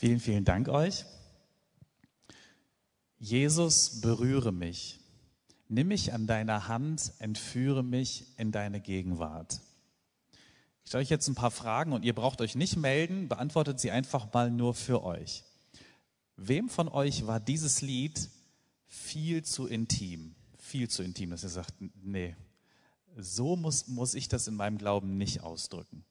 Vielen, vielen Dank euch. Jesus, berühre mich. Nimm mich an deiner Hand, entführe mich in deine Gegenwart. Ich stelle euch jetzt ein paar Fragen und ihr braucht euch nicht melden, beantwortet sie einfach mal nur für euch. Wem von euch war dieses Lied viel zu intim? Viel zu intim, dass ihr sagt, nee, so muss, muss ich das in meinem Glauben nicht ausdrücken.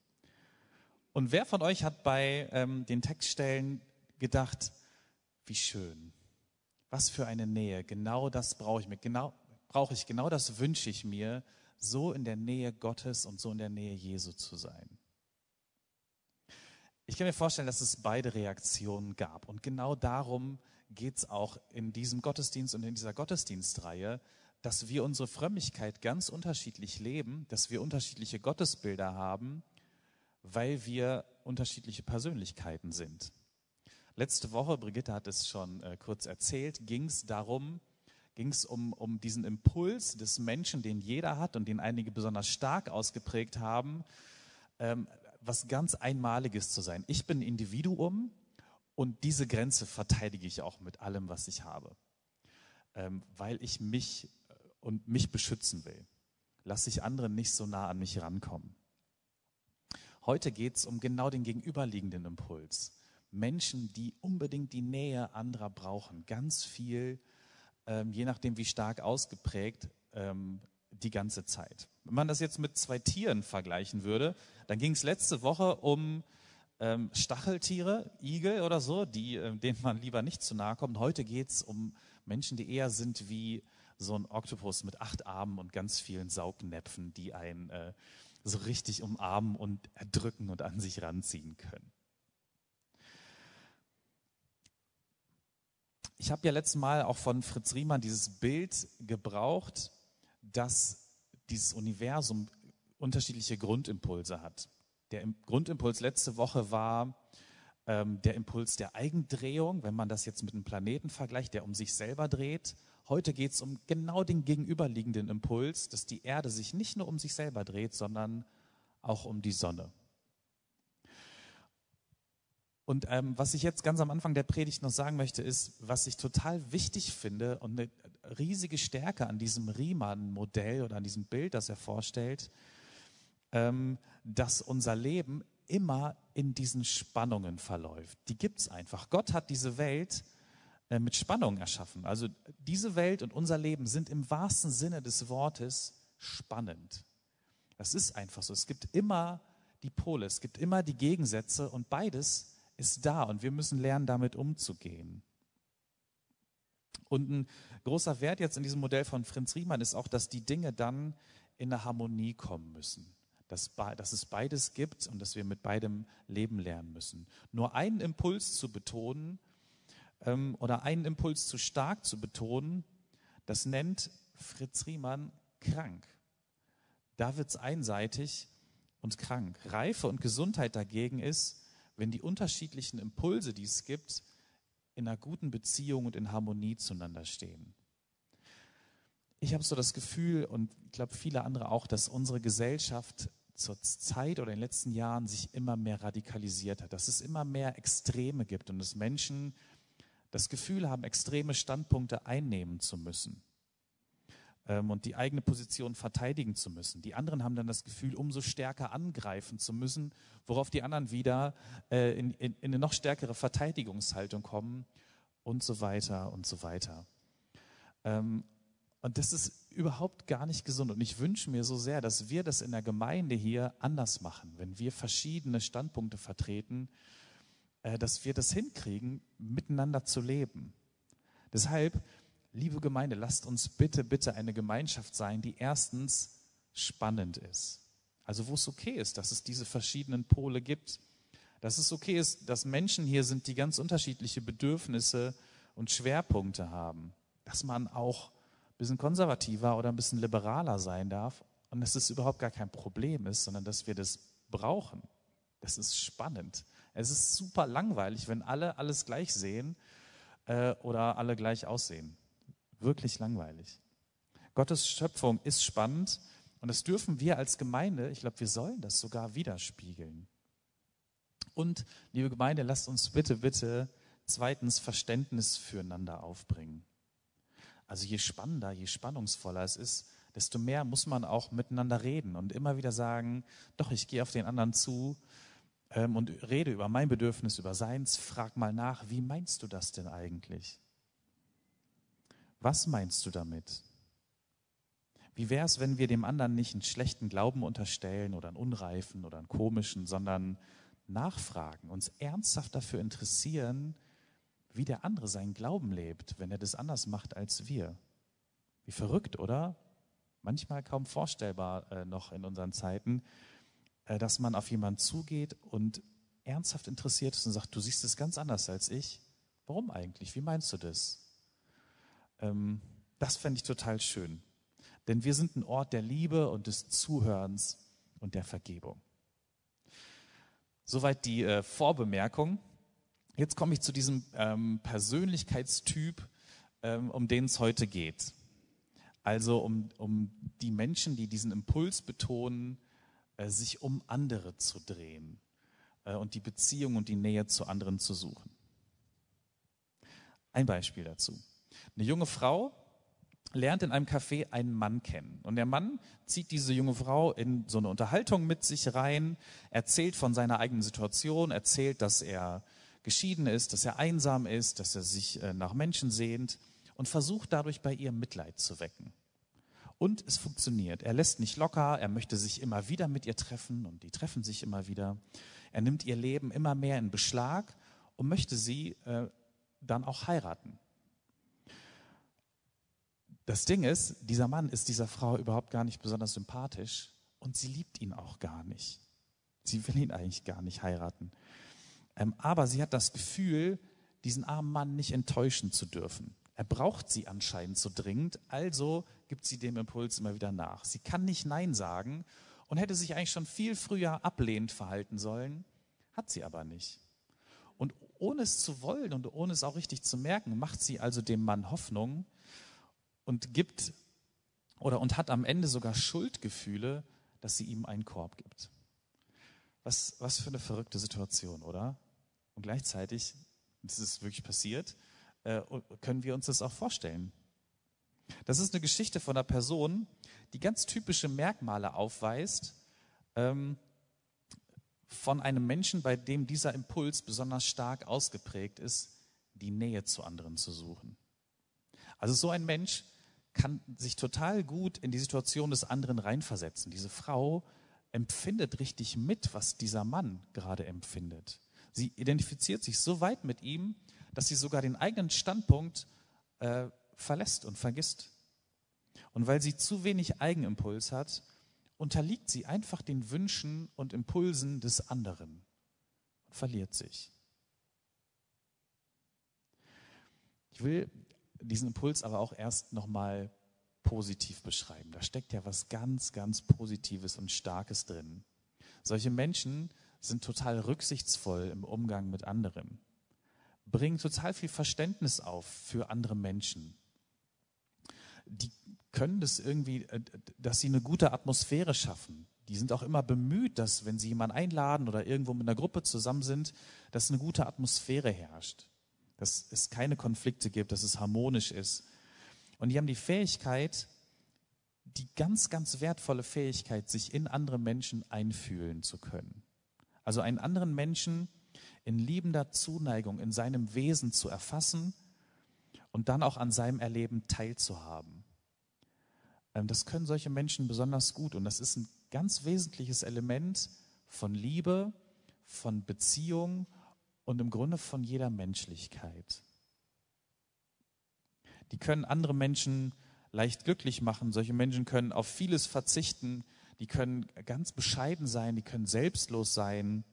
Und wer von euch hat bei ähm, den Textstellen gedacht, wie schön, was für eine Nähe, genau das brauche ich mir, genau brauche ich, genau das wünsche ich mir, so in der Nähe Gottes und so in der Nähe Jesu zu sein. Ich kann mir vorstellen, dass es beide Reaktionen gab. Und genau darum geht es auch in diesem Gottesdienst und in dieser Gottesdienstreihe, dass wir unsere Frömmigkeit ganz unterschiedlich leben, dass wir unterschiedliche Gottesbilder haben weil wir unterschiedliche Persönlichkeiten sind. Letzte Woche, Brigitte hat es schon äh, kurz erzählt, ging es darum, ging es um, um diesen Impuls des Menschen, den jeder hat und den einige besonders stark ausgeprägt haben, ähm, was ganz Einmaliges zu sein. Ich bin Individuum und diese Grenze verteidige ich auch mit allem, was ich habe, ähm, weil ich mich äh, und mich beschützen will. Lasse ich andere nicht so nah an mich rankommen. Heute geht es um genau den gegenüberliegenden Impuls. Menschen, die unbedingt die Nähe anderer brauchen, ganz viel, ähm, je nachdem wie stark ausgeprägt, ähm, die ganze Zeit. Wenn man das jetzt mit zwei Tieren vergleichen würde, dann ging es letzte Woche um ähm, Stacheltiere, Igel oder so, die, äh, denen man lieber nicht zu nahe kommt. Heute geht es um Menschen, die eher sind wie so ein Oktopus mit acht Armen und ganz vielen Saugnäpfen, die einen äh, so richtig umarmen und erdrücken und an sich ranziehen können. Ich habe ja letztes Mal auch von Fritz Riemann dieses Bild gebraucht, dass dieses Universum unterschiedliche Grundimpulse hat. Der Grundimpuls letzte Woche war ähm, der Impuls der Eigendrehung, wenn man das jetzt mit einem Planeten vergleicht, der um sich selber dreht. Heute geht es um genau den gegenüberliegenden Impuls, dass die Erde sich nicht nur um sich selber dreht, sondern auch um die Sonne. Und ähm, was ich jetzt ganz am Anfang der Predigt noch sagen möchte, ist, was ich total wichtig finde und eine riesige Stärke an diesem Riemann-Modell oder an diesem Bild, das er vorstellt, ähm, dass unser Leben immer in diesen Spannungen verläuft. Die gibt es einfach. Gott hat diese Welt äh, mit Spannung erschaffen. Also diese Welt und unser Leben sind im wahrsten Sinne des Wortes spannend. Das ist einfach so. Es gibt immer die Pole, es gibt immer die Gegensätze und beides ist da und wir müssen lernen, damit umzugehen. Und ein großer Wert jetzt in diesem Modell von Fritz Riemann ist auch, dass die Dinge dann in eine Harmonie kommen müssen. Dass, dass es beides gibt und dass wir mit beidem leben lernen müssen. Nur einen Impuls zu betonen, ähm, oder einen Impuls zu stark zu betonen, das nennt Fritz Riemann krank. Da wird es einseitig und krank. Reife und Gesundheit dagegen ist, wenn die unterschiedlichen Impulse, die es gibt, in einer guten Beziehung und in Harmonie zueinander stehen. Ich habe so das Gefühl, und ich glaube viele andere auch, dass unsere Gesellschaft zur Zeit oder in den letzten Jahren sich immer mehr radikalisiert hat, dass es immer mehr Extreme gibt und dass Menschen das Gefühl haben, extreme Standpunkte einnehmen zu müssen ähm, und die eigene Position verteidigen zu müssen. Die anderen haben dann das Gefühl, umso stärker angreifen zu müssen, worauf die anderen wieder äh, in, in, in eine noch stärkere Verteidigungshaltung kommen und so weiter und so weiter. Ähm, und das ist überhaupt gar nicht gesund. Und ich wünsche mir so sehr, dass wir das in der Gemeinde hier anders machen, wenn wir verschiedene Standpunkte vertreten dass wir das hinkriegen, miteinander zu leben. Deshalb, liebe Gemeinde, lasst uns bitte, bitte eine Gemeinschaft sein, die erstens spannend ist. Also wo es okay ist, dass es diese verschiedenen Pole gibt. Dass es okay ist, dass Menschen hier sind, die ganz unterschiedliche Bedürfnisse und Schwerpunkte haben. Dass man auch ein bisschen konservativer oder ein bisschen liberaler sein darf und dass es überhaupt gar kein Problem ist, sondern dass wir das brauchen. Das ist spannend. Es ist super langweilig, wenn alle alles gleich sehen äh, oder alle gleich aussehen. Wirklich langweilig. Gottes Schöpfung ist spannend und das dürfen wir als Gemeinde, ich glaube, wir sollen das sogar widerspiegeln. Und, liebe Gemeinde, lasst uns bitte, bitte zweitens Verständnis füreinander aufbringen. Also je spannender, je spannungsvoller es ist, desto mehr muss man auch miteinander reden und immer wieder sagen, doch, ich gehe auf den anderen zu ähm, und rede über mein Bedürfnis, über seins, frag mal nach, wie meinst du das denn eigentlich? Was meinst du damit? Wie wäre es, wenn wir dem anderen nicht einen schlechten Glauben unterstellen oder einen unreifen oder einen komischen, sondern nachfragen, uns ernsthaft dafür interessieren, wie der andere seinen Glauben lebt, wenn er das anders macht als wir. Wie verrückt, oder? Manchmal kaum vorstellbar äh, noch in unseren Zeiten, dass man auf jemanden zugeht und ernsthaft interessiert ist und sagt, du siehst es ganz anders als ich. Warum eigentlich? Wie meinst du das? Ähm, das fände ich total schön. Denn wir sind ein Ort der Liebe und des Zuhörens und der Vergebung. Soweit die äh, Vorbemerkung. Jetzt komme ich zu diesem ähm, Persönlichkeitstyp, ähm, um den es heute geht. Also um, um die Menschen, die diesen Impuls betonen, äh, sich um andere zu drehen äh, und die Beziehung und die Nähe zu anderen zu suchen. Ein Beispiel dazu. Eine junge Frau lernt in einem Café einen Mann kennen. Und der Mann zieht diese junge Frau in so eine Unterhaltung mit sich rein, erzählt von seiner eigenen Situation, erzählt, dass er geschieden ist, dass er einsam ist, dass er sich äh, nach Menschen sehnt und versucht dadurch bei ihr Mitleid zu wecken. Und es funktioniert. Er lässt nicht locker, er möchte sich immer wieder mit ihr treffen und die treffen sich immer wieder. Er nimmt ihr Leben immer mehr in Beschlag und möchte sie äh, dann auch heiraten. Das Ding ist, dieser Mann ist dieser Frau überhaupt gar nicht besonders sympathisch und sie liebt ihn auch gar nicht. Sie will ihn eigentlich gar nicht heiraten. Ähm, aber sie hat das Gefühl, diesen armen Mann nicht enttäuschen zu dürfen. Er braucht sie anscheinend so dringend, also gibt sie dem Impuls immer wieder nach. Sie kann nicht Nein sagen und hätte sich eigentlich schon viel früher ablehnend verhalten sollen, hat sie aber nicht. Und ohne es zu wollen und ohne es auch richtig zu merken, macht sie also dem Mann Hoffnung und gibt oder und hat am Ende sogar Schuldgefühle, dass sie ihm einen Korb gibt. Was, was für eine verrückte Situation, oder? Und gleichzeitig, das ist wirklich passiert, äh, können wir uns das auch vorstellen. Das ist eine Geschichte von einer Person, die ganz typische Merkmale aufweist ähm, von einem Menschen, bei dem dieser Impuls besonders stark ausgeprägt ist, die Nähe zu anderen zu suchen. Also so ein Mensch kann sich total gut in die Situation des anderen reinversetzen. Diese Frau empfindet richtig mit, was dieser Mann gerade empfindet. Sie identifiziert sich so weit mit ihm, dass sie sogar den eigenen Standpunkt äh, verlässt und vergisst. Und weil sie zu wenig Eigenimpuls hat, unterliegt sie einfach den Wünschen und Impulsen des anderen und verliert sich. Ich will diesen Impuls aber auch erst nochmal positiv beschreiben. Da steckt ja was ganz, ganz Positives und Starkes drin. Solche Menschen sind total rücksichtsvoll im Umgang mit anderen, bringen total viel Verständnis auf für andere Menschen. Die können das irgendwie, äh, dass sie eine gute Atmosphäre schaffen. Die sind auch immer bemüht, dass, wenn sie jemanden einladen oder irgendwo mit einer Gruppe zusammen sind, dass eine gute Atmosphäre herrscht. Dass es keine Konflikte gibt, dass es harmonisch ist. Und die haben die Fähigkeit, die ganz, ganz wertvolle Fähigkeit, sich in andere Menschen einfühlen zu können. Also einen anderen Menschen in liebender Zuneigung in seinem Wesen zu erfassen und dann auch an seinem Erleben teilzuhaben. Ähm, das können solche Menschen besonders gut und das ist ein ganz wesentliches Element von Liebe, von Beziehung und im Grunde von jeder Menschlichkeit. Die können andere Menschen leicht glücklich machen. Solche Menschen können auf vieles verzichten. Die können ganz bescheiden sein. Die können selbstlos sein.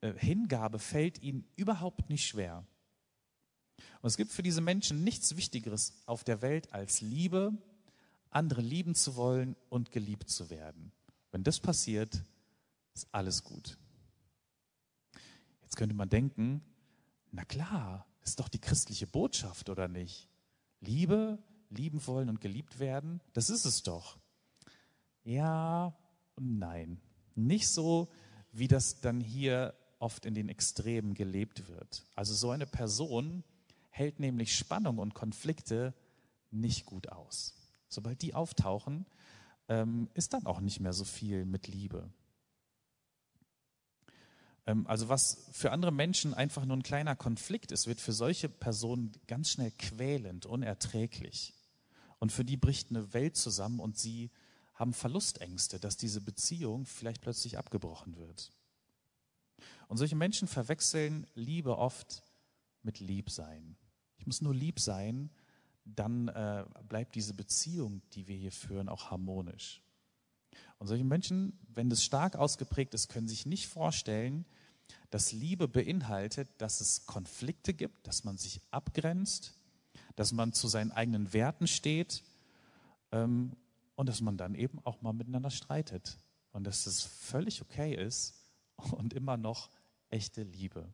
Äh, Hingabe fällt ihnen überhaupt nicht schwer. Und es gibt für diese Menschen nichts Wichtigeres auf der Welt als Liebe, andere lieben zu wollen und geliebt zu werden. Wenn das passiert, ist alles gut. Jetzt könnte man denken, na klar, ist doch die christliche Botschaft, oder nicht? Liebe, lieben wollen und geliebt werden, das ist es doch. Ja und nein. Nicht so, wie das dann hier oft in den Extremen gelebt wird. Also so eine Person hält nämlich Spannung und Konflikte nicht gut aus. Sobald die auftauchen, ähm, ist dann auch nicht mehr so viel mit Liebe. Ähm, also was für andere Menschen einfach nur ein kleiner Konflikt ist, wird für solche Personen ganz schnell quälend, unerträglich. Und für die bricht eine Welt zusammen und sie haben Verlustängste, dass diese Beziehung vielleicht plötzlich abgebrochen wird. Und solche Menschen verwechseln Liebe oft mit Liebsein. Ich muss nur lieb sein, dann äh, bleibt diese Beziehung, die wir hier führen, auch harmonisch. Und solche Menschen, wenn das stark ausgeprägt ist, können sich nicht vorstellen, dass Liebe beinhaltet, dass es Konflikte gibt, dass man sich abgrenzt, dass man zu seinen eigenen Werten steht ähm, und dass man dann eben auch mal miteinander streitet und dass es völlig okay ist und immer noch echte Liebe.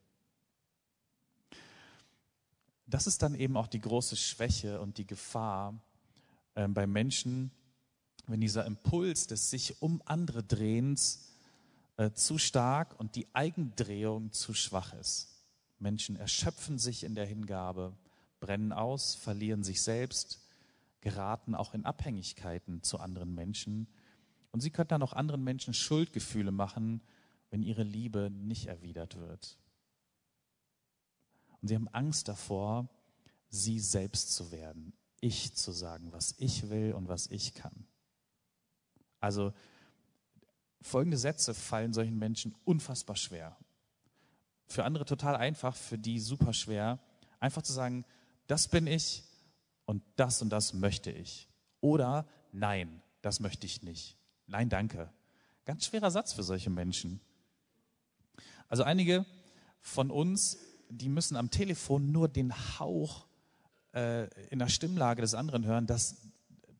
Das ist dann eben auch die große Schwäche und die Gefahr äh, bei Menschen, wenn dieser Impuls des sich um andere Drehens äh, zu stark und die Eigendrehung zu schwach ist. Menschen erschöpfen sich in der Hingabe, brennen aus, verlieren sich selbst, geraten auch in Abhängigkeiten zu anderen Menschen. Und sie können dann auch anderen Menschen Schuldgefühle machen, wenn ihre Liebe nicht erwidert wird. Und sie haben Angst davor, sie selbst zu werden, ich zu sagen, was ich will und was ich kann. Also folgende Sätze fallen solchen Menschen unfassbar schwer. Für andere total einfach, für die super schwer, einfach zu sagen, das bin ich und das und das möchte ich. Oder nein, das möchte ich nicht. Nein, danke. Ganz schwerer Satz für solche Menschen. Also einige von uns, die müssen am Telefon nur den Hauch äh, in der Stimmlage des anderen hören, dass,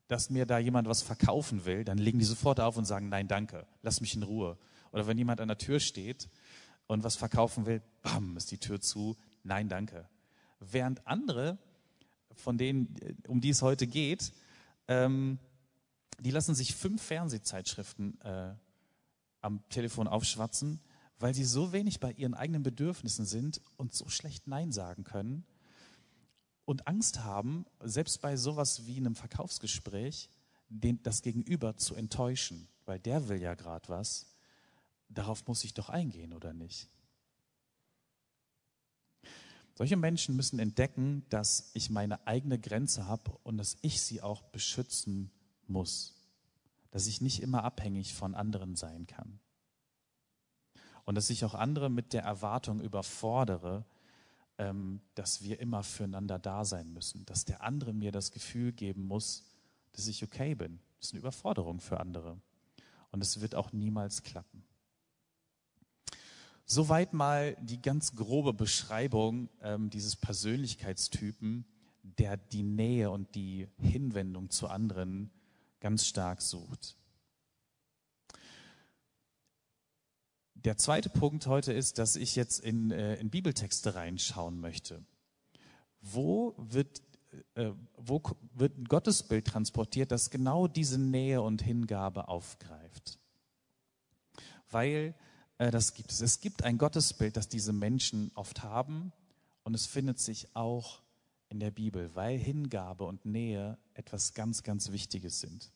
dass mir da jemand was verkaufen will, dann legen die sofort auf und sagen, nein, danke, lass mich in Ruhe. Oder wenn jemand an der Tür steht und was verkaufen will, bam, ist die Tür zu, nein, danke. Während andere, von denen, um die es heute geht, ähm, die lassen sich fünf Fernsehzeitschriften äh, am Telefon aufschwatzen, weil sie so wenig bei ihren eigenen Bedürfnissen sind und so schlecht Nein sagen können und Angst haben, selbst bei sowas wie einem Verkaufsgespräch, den, das Gegenüber zu enttäuschen, weil der will ja gerade was. Darauf muss ich doch eingehen, oder nicht? Solche Menschen müssen entdecken, dass ich meine eigene Grenze habe und dass ich sie auch beschützen muss. Dass ich nicht immer abhängig von anderen sein kann. Und dass ich auch andere mit der Erwartung überfordere, ähm, dass wir immer füreinander da sein müssen. Dass der andere mir das Gefühl geben muss, dass ich okay bin. Das ist eine Überforderung für andere. Und es wird auch niemals klappen. Soweit mal die ganz grobe Beschreibung ähm, dieses Persönlichkeitstypen, der die Nähe und die Hinwendung zu anderen ganz stark sucht. Der zweite Punkt heute ist, dass ich jetzt in, äh, in Bibeltexte reinschauen möchte. Wo wird, äh, wo wird ein Gottesbild transportiert, das genau diese Nähe und Hingabe aufgreift? Weil äh, das gibt es. Es gibt ein Gottesbild, das diese Menschen oft haben und es findet sich auch in der Bibel, weil Hingabe und Nähe etwas ganz, ganz Wichtiges sind.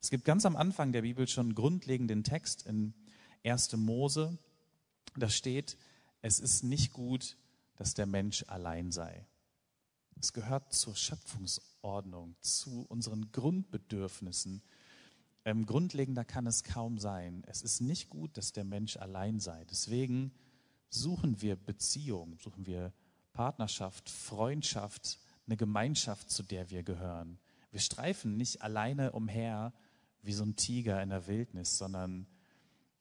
Es gibt ganz am Anfang der Bibel schon einen grundlegenden Text in 1. Mose. Da steht, es ist nicht gut, dass der Mensch allein sei. Es gehört zur Schöpfungsordnung, zu unseren Grundbedürfnissen, ähm, grundlegender kann es kaum sein. Es ist nicht gut, dass der Mensch allein sei. Deswegen suchen wir Beziehung, suchen wir Partnerschaft, Freundschaft, eine Gemeinschaft, zu der wir gehören. Wir streifen nicht alleine umher wie so ein Tiger in der Wildnis, sondern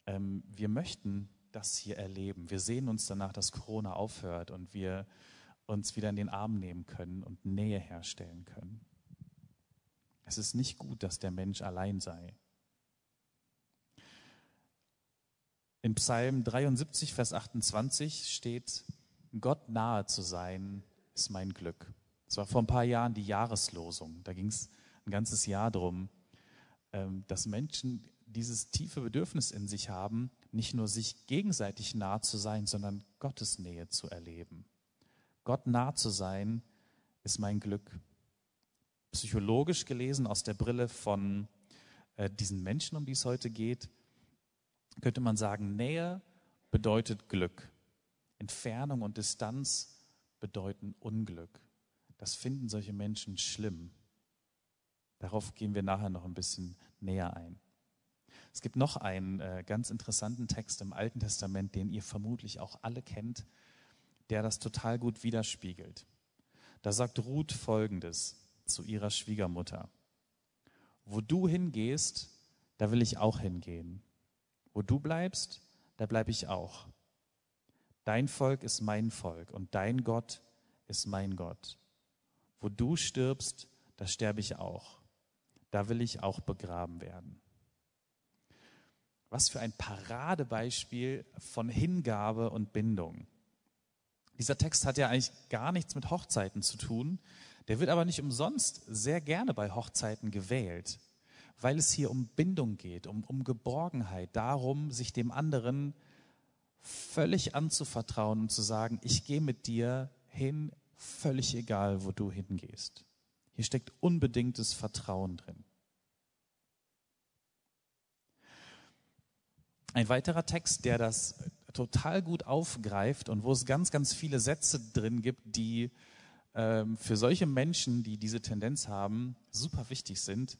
ähm, wir möchten das hier erleben. Wir sehen uns danach, dass Corona aufhört und wir uns wieder in den Arm nehmen können und Nähe herstellen können. Es ist nicht gut, dass der Mensch allein sei. In Psalm 73, Vers 28 steht, Gott nahe zu sein, ist mein Glück. Es war vor ein paar Jahren die Jahreslosung. Da ging es ein ganzes Jahr darum, ähm, dass Menschen dieses tiefe Bedürfnis in sich haben, nicht nur sich gegenseitig nah zu sein, sondern Gottes Nähe zu erleben. Gott nah zu sein ist mein Glück. Psychologisch gelesen aus der Brille von äh, diesen Menschen, um die es heute geht, könnte man sagen, Nähe bedeutet Glück. Entfernung und Distanz bedeuten Unglück. Das finden solche Menschen schlimm. Darauf gehen wir nachher noch ein bisschen näher ein. Es gibt noch einen äh, ganz interessanten Text im Alten Testament, den ihr vermutlich auch alle kennt, der das total gut widerspiegelt. Da sagt Ruth Folgendes zu ihrer Schwiegermutter. Wo du hingehst, da will ich auch hingehen. Wo du bleibst, da bleibe ich auch. Dein Volk ist mein Volk und dein Gott ist mein Gott. Wo du stirbst, da sterbe ich auch. Da will ich auch begraben werden. Was für ein Paradebeispiel von Hingabe und Bindung. Dieser Text hat ja eigentlich gar nichts mit Hochzeiten zu tun. Der wird aber nicht umsonst sehr gerne bei Hochzeiten gewählt, weil es hier um Bindung geht, um, um Geborgenheit, darum, sich dem anderen völlig anzuvertrauen und zu sagen, ich gehe mit dir hin, völlig egal, wo du hingehst. Hier steckt unbedingtes Vertrauen drin. Ein weiterer Text, der das total gut aufgreift und wo es ganz, ganz viele Sätze drin gibt, die ähm, für solche Menschen, die diese Tendenz haben, super wichtig sind,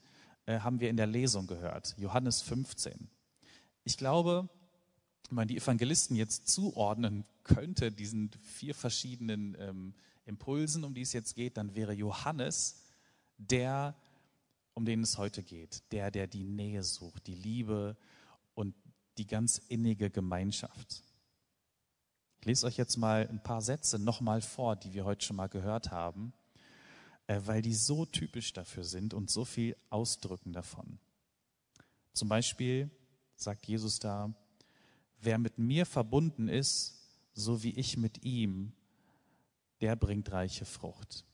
äh, haben wir in der Lesung gehört. Johannes 15. Ich glaube, wenn man die Evangelisten jetzt zuordnen könnte, diesen vier verschiedenen ähm, Impulsen, um die es jetzt geht, dann wäre Johannes der, um den es heute geht, der, der die Nähe sucht, die Liebe und die ganz innige Gemeinschaft. Ich lese euch jetzt mal ein paar Sätze nochmal vor, die wir heute schon mal gehört haben, äh, weil die so typisch dafür sind und so viel ausdrücken davon. Zum Beispiel sagt Jesus da, wer mit mir verbunden ist, so wie ich mit ihm, der bringt reiche Frucht.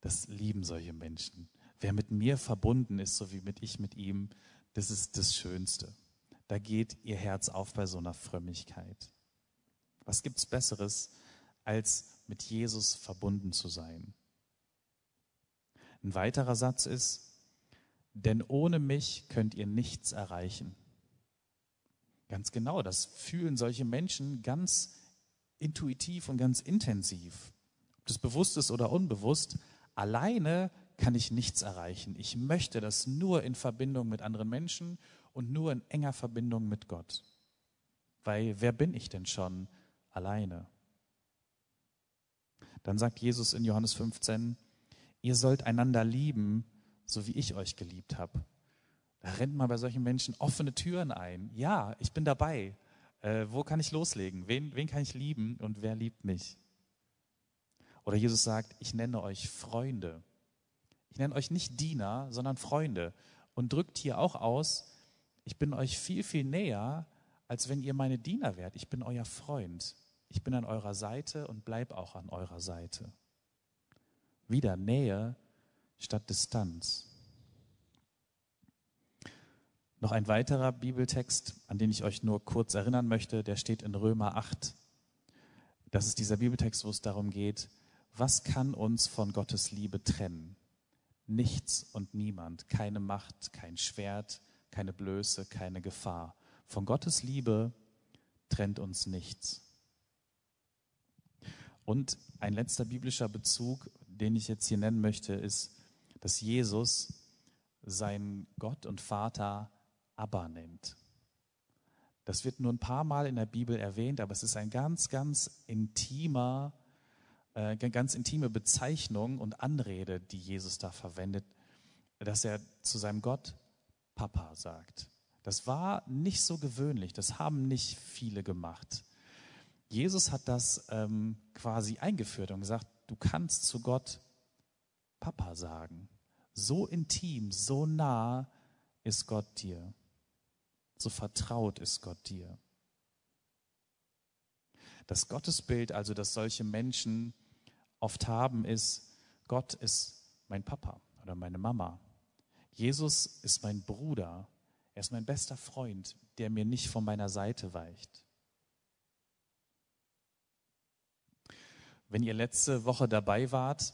Das lieben solche Menschen. Wer mit mir verbunden ist, so wie mit ich mit ihm, das ist das Schönste. Da geht ihr Herz auf bei so einer Frömmigkeit. Was gibt's Besseres, als mit Jesus verbunden zu sein? Ein weiterer Satz ist, denn ohne mich könnt ihr nichts erreichen. Ganz genau, das fühlen solche Menschen ganz intuitiv und ganz intensiv. Ob das bewusst ist oder unbewusst, alleine kann ich nichts erreichen. Ich möchte das nur in Verbindung mit anderen Menschen und nur in enger Verbindung mit Gott. Weil wer bin ich denn schon, alleine. Dann sagt Jesus in Johannes 15, ihr sollt einander lieben, so wie ich euch geliebt habe. Da rennt man bei solchen Menschen offene Türen ein. Ja, ich bin dabei. Äh, wo kann ich loslegen? Wen, wen kann ich lieben und wer liebt mich? Oder Jesus sagt, ich nenne euch Freunde. Ich nenne euch nicht Diener, sondern Freunde. Und drückt hier auch aus, ich bin euch viel, viel näher, als wenn ihr meine Diener wärt. Ich bin euer Freund. Ich bin an eurer Seite und bleib auch an eurer Seite. Wieder Nähe statt Distanz. Noch ein weiterer Bibeltext, an den ich euch nur kurz erinnern möchte, der steht in Römer 8. Das ist dieser Bibeltext, wo es darum geht, was kann uns von Gottes Liebe trennen? Nichts und niemand, keine Macht, kein Schwert, keine Blöße, keine Gefahr. Von Gottes Liebe trennt uns nichts. Und ein letzter biblischer Bezug, den ich jetzt hier nennen möchte, ist, dass Jesus seinen Gott und Vater Abba nennt. Das wird nur ein paar Mal in der Bibel erwähnt, aber es ist ein ganz, ganz intimer, äh, ganz intime Bezeichnung und Anrede, die Jesus da verwendet, dass er zu seinem Gott Papa sagt. Das war nicht so gewöhnlich, das haben nicht viele gemacht. Jesus hat das ähm, quasi eingeführt und gesagt, du kannst zu Gott Papa sagen. So intim, so nah ist Gott dir. So vertraut ist Gott dir. Das Gottesbild, also das solche Menschen oft haben, ist, Gott ist mein Papa oder meine Mama. Jesus ist mein Bruder. Er ist mein bester Freund, der mir nicht von meiner Seite weicht. Wenn ihr letzte Woche dabei wart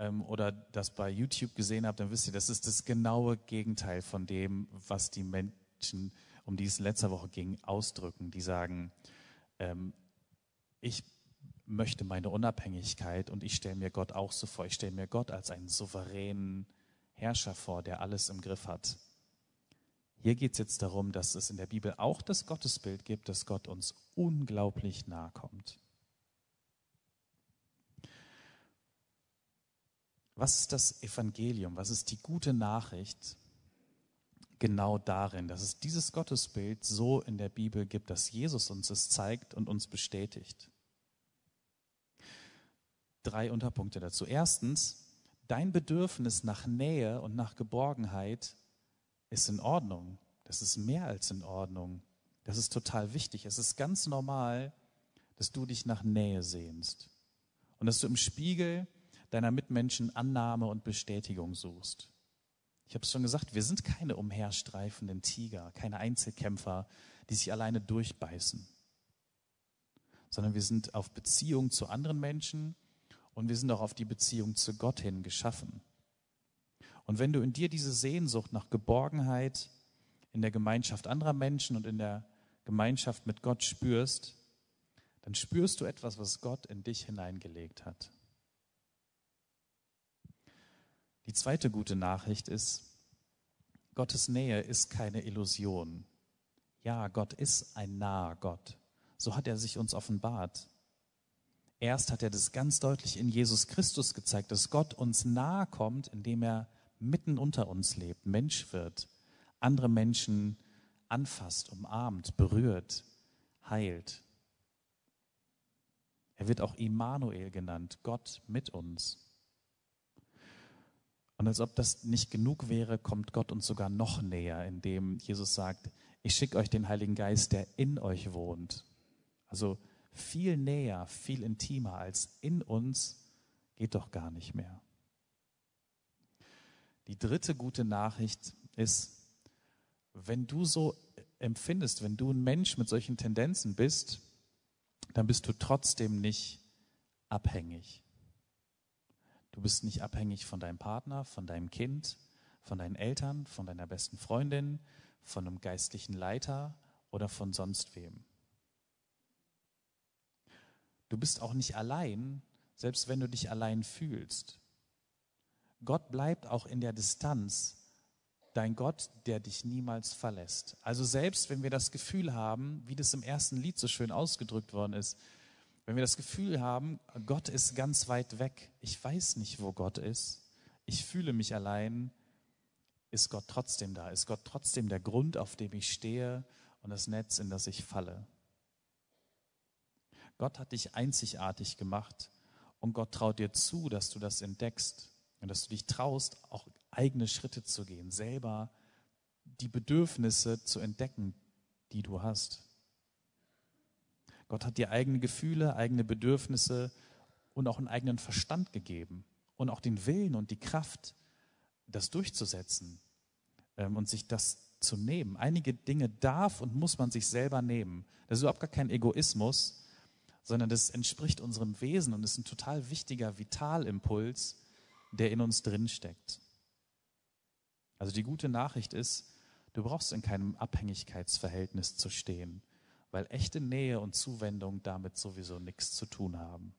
ähm, oder das bei YouTube gesehen habt, dann wisst ihr, das ist das genaue Gegenteil von dem, was die Menschen, um die es letzte Woche ging, ausdrücken. Die sagen, ähm, ich möchte meine Unabhängigkeit und ich stelle mir Gott auch so vor. Ich stelle mir Gott als einen souveränen Herrscher vor, der alles im Griff hat. Hier geht es jetzt darum, dass es in der Bibel auch das Gottesbild gibt, dass Gott uns unglaublich nahe kommt. Was ist das Evangelium? Was ist die gute Nachricht? Genau darin, dass es dieses Gottesbild so in der Bibel gibt, dass Jesus uns es zeigt und uns bestätigt. Drei Unterpunkte dazu. Erstens, dein Bedürfnis nach Nähe und nach Geborgenheit ist in Ordnung. Das ist mehr als in Ordnung. Das ist total wichtig. Es ist ganz normal, dass du dich nach Nähe sehnst und dass du im Spiegel deiner Mitmenschen Annahme und Bestätigung suchst. Ich habe es schon gesagt, wir sind keine umherstreifenden Tiger, keine Einzelkämpfer, die sich alleine durchbeißen, sondern wir sind auf Beziehung zu anderen Menschen und wir sind auch auf die Beziehung zu Gott hin geschaffen. Und wenn du in dir diese Sehnsucht nach Geborgenheit in der Gemeinschaft anderer Menschen und in der Gemeinschaft mit Gott spürst, dann spürst du etwas, was Gott in dich hineingelegt hat. Die zweite gute Nachricht ist, Gottes Nähe ist keine Illusion. Ja, Gott ist ein naher Gott. So hat er sich uns offenbart. Erst hat er das ganz deutlich in Jesus Christus gezeigt, dass Gott uns nahe kommt, indem er mitten unter uns lebt, Mensch wird, andere Menschen anfasst, umarmt, berührt, heilt. Er wird auch Immanuel genannt, Gott mit uns. Und als ob das nicht genug wäre, kommt Gott uns sogar noch näher, indem Jesus sagt, ich schicke euch den Heiligen Geist, der in euch wohnt. Also viel näher, viel intimer als in uns geht doch gar nicht mehr. Die dritte gute Nachricht ist, wenn du so empfindest, wenn du ein Mensch mit solchen Tendenzen bist, dann bist du trotzdem nicht abhängig. Du bist nicht abhängig von deinem Partner, von deinem Kind, von deinen Eltern, von deiner besten Freundin, von einem geistlichen Leiter oder von sonst wem. Du bist auch nicht allein, selbst wenn du dich allein fühlst. Gott bleibt auch in der Distanz dein Gott, der dich niemals verlässt. Also selbst wenn wir das Gefühl haben, wie das im ersten Lied so schön ausgedrückt worden ist, wenn wir das Gefühl haben, Gott ist ganz weit weg, ich weiß nicht, wo Gott ist, ich fühle mich allein, ist Gott trotzdem da, ist Gott trotzdem der Grund, auf dem ich stehe und das Netz, in das ich falle. Gott hat dich einzigartig gemacht und Gott traut dir zu, dass du das entdeckst und dass du dich traust, auch eigene Schritte zu gehen, selber die Bedürfnisse zu entdecken, die du hast. Gott hat dir eigene Gefühle, eigene Bedürfnisse und auch einen eigenen Verstand gegeben und auch den Willen und die Kraft, das durchzusetzen ähm, und sich das zu nehmen. Einige Dinge darf und muss man sich selber nehmen. Das ist überhaupt gar kein Egoismus, sondern das entspricht unserem Wesen und ist ein total wichtiger Vitalimpuls, der in uns drin steckt. Also die gute Nachricht ist, du brauchst in keinem Abhängigkeitsverhältnis zu stehen, weil echte Nähe und Zuwendung damit sowieso nichts zu tun haben.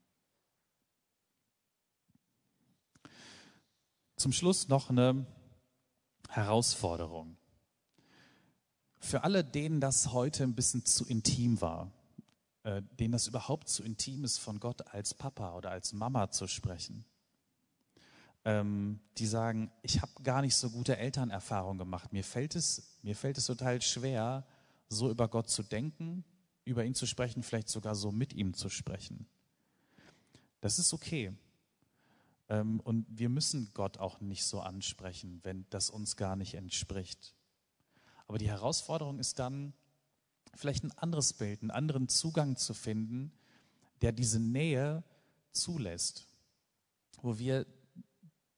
Zum Schluss noch eine Herausforderung. Für alle, denen das heute ein bisschen zu intim war, äh, denen das überhaupt zu intim ist, von Gott als Papa oder als Mama zu sprechen, ähm, die sagen, ich habe gar nicht so gute Elternerfahrungen gemacht. Mir fällt, es, mir fällt es total schwer, so über Gott zu denken, über ihn zu sprechen, vielleicht sogar so mit ihm zu sprechen. Das ist okay. Ähm, und wir müssen Gott auch nicht so ansprechen, wenn das uns gar nicht entspricht. Aber die Herausforderung ist dann, vielleicht ein anderes Bild, einen anderen Zugang zu finden, der diese Nähe zulässt, wo wir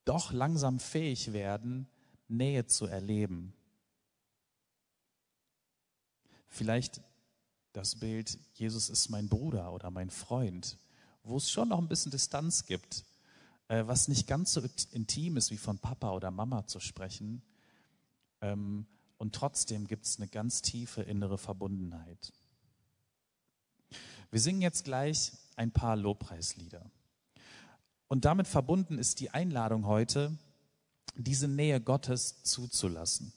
doch langsam fähig werden, Nähe zu erleben. vielleicht das Bild, Jesus ist mein Bruder oder mein Freund, wo es schon noch ein bisschen Distanz gibt, äh, was nicht ganz so intim ist, wie von Papa oder Mama zu sprechen. Und trotzdem gibt es eine ganz tiefe innere Verbundenheit. Wir singen jetzt gleich ein paar Lobpreislieder. Und damit verbunden ist die Einladung heute, diese Nähe Gottes zuzulassen.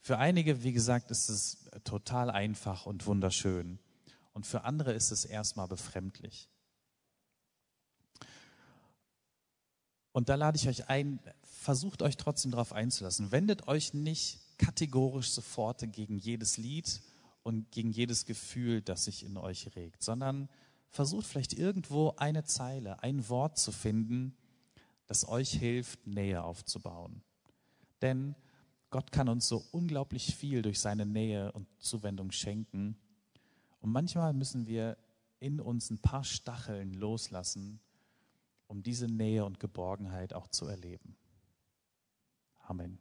Für einige, wie gesagt, ist es total einfach und wunderschön. Und für andere ist es erstmal befremdlich. Und da lade ich euch ein, versucht euch trotzdem darauf einzulassen. Wendet euch nicht kategorisch sofort gegen jedes Lied und gegen jedes Gefühl, das sich in euch regt, sondern versucht vielleicht irgendwo eine Zeile, ein Wort zu finden, das euch hilft, Nähe aufzubauen. Denn Gott kann uns so unglaublich viel durch seine Nähe und Zuwendung schenken. Und manchmal müssen wir in uns ein paar Stacheln loslassen, um diese Nähe und Geborgenheit auch zu erleben. Amen.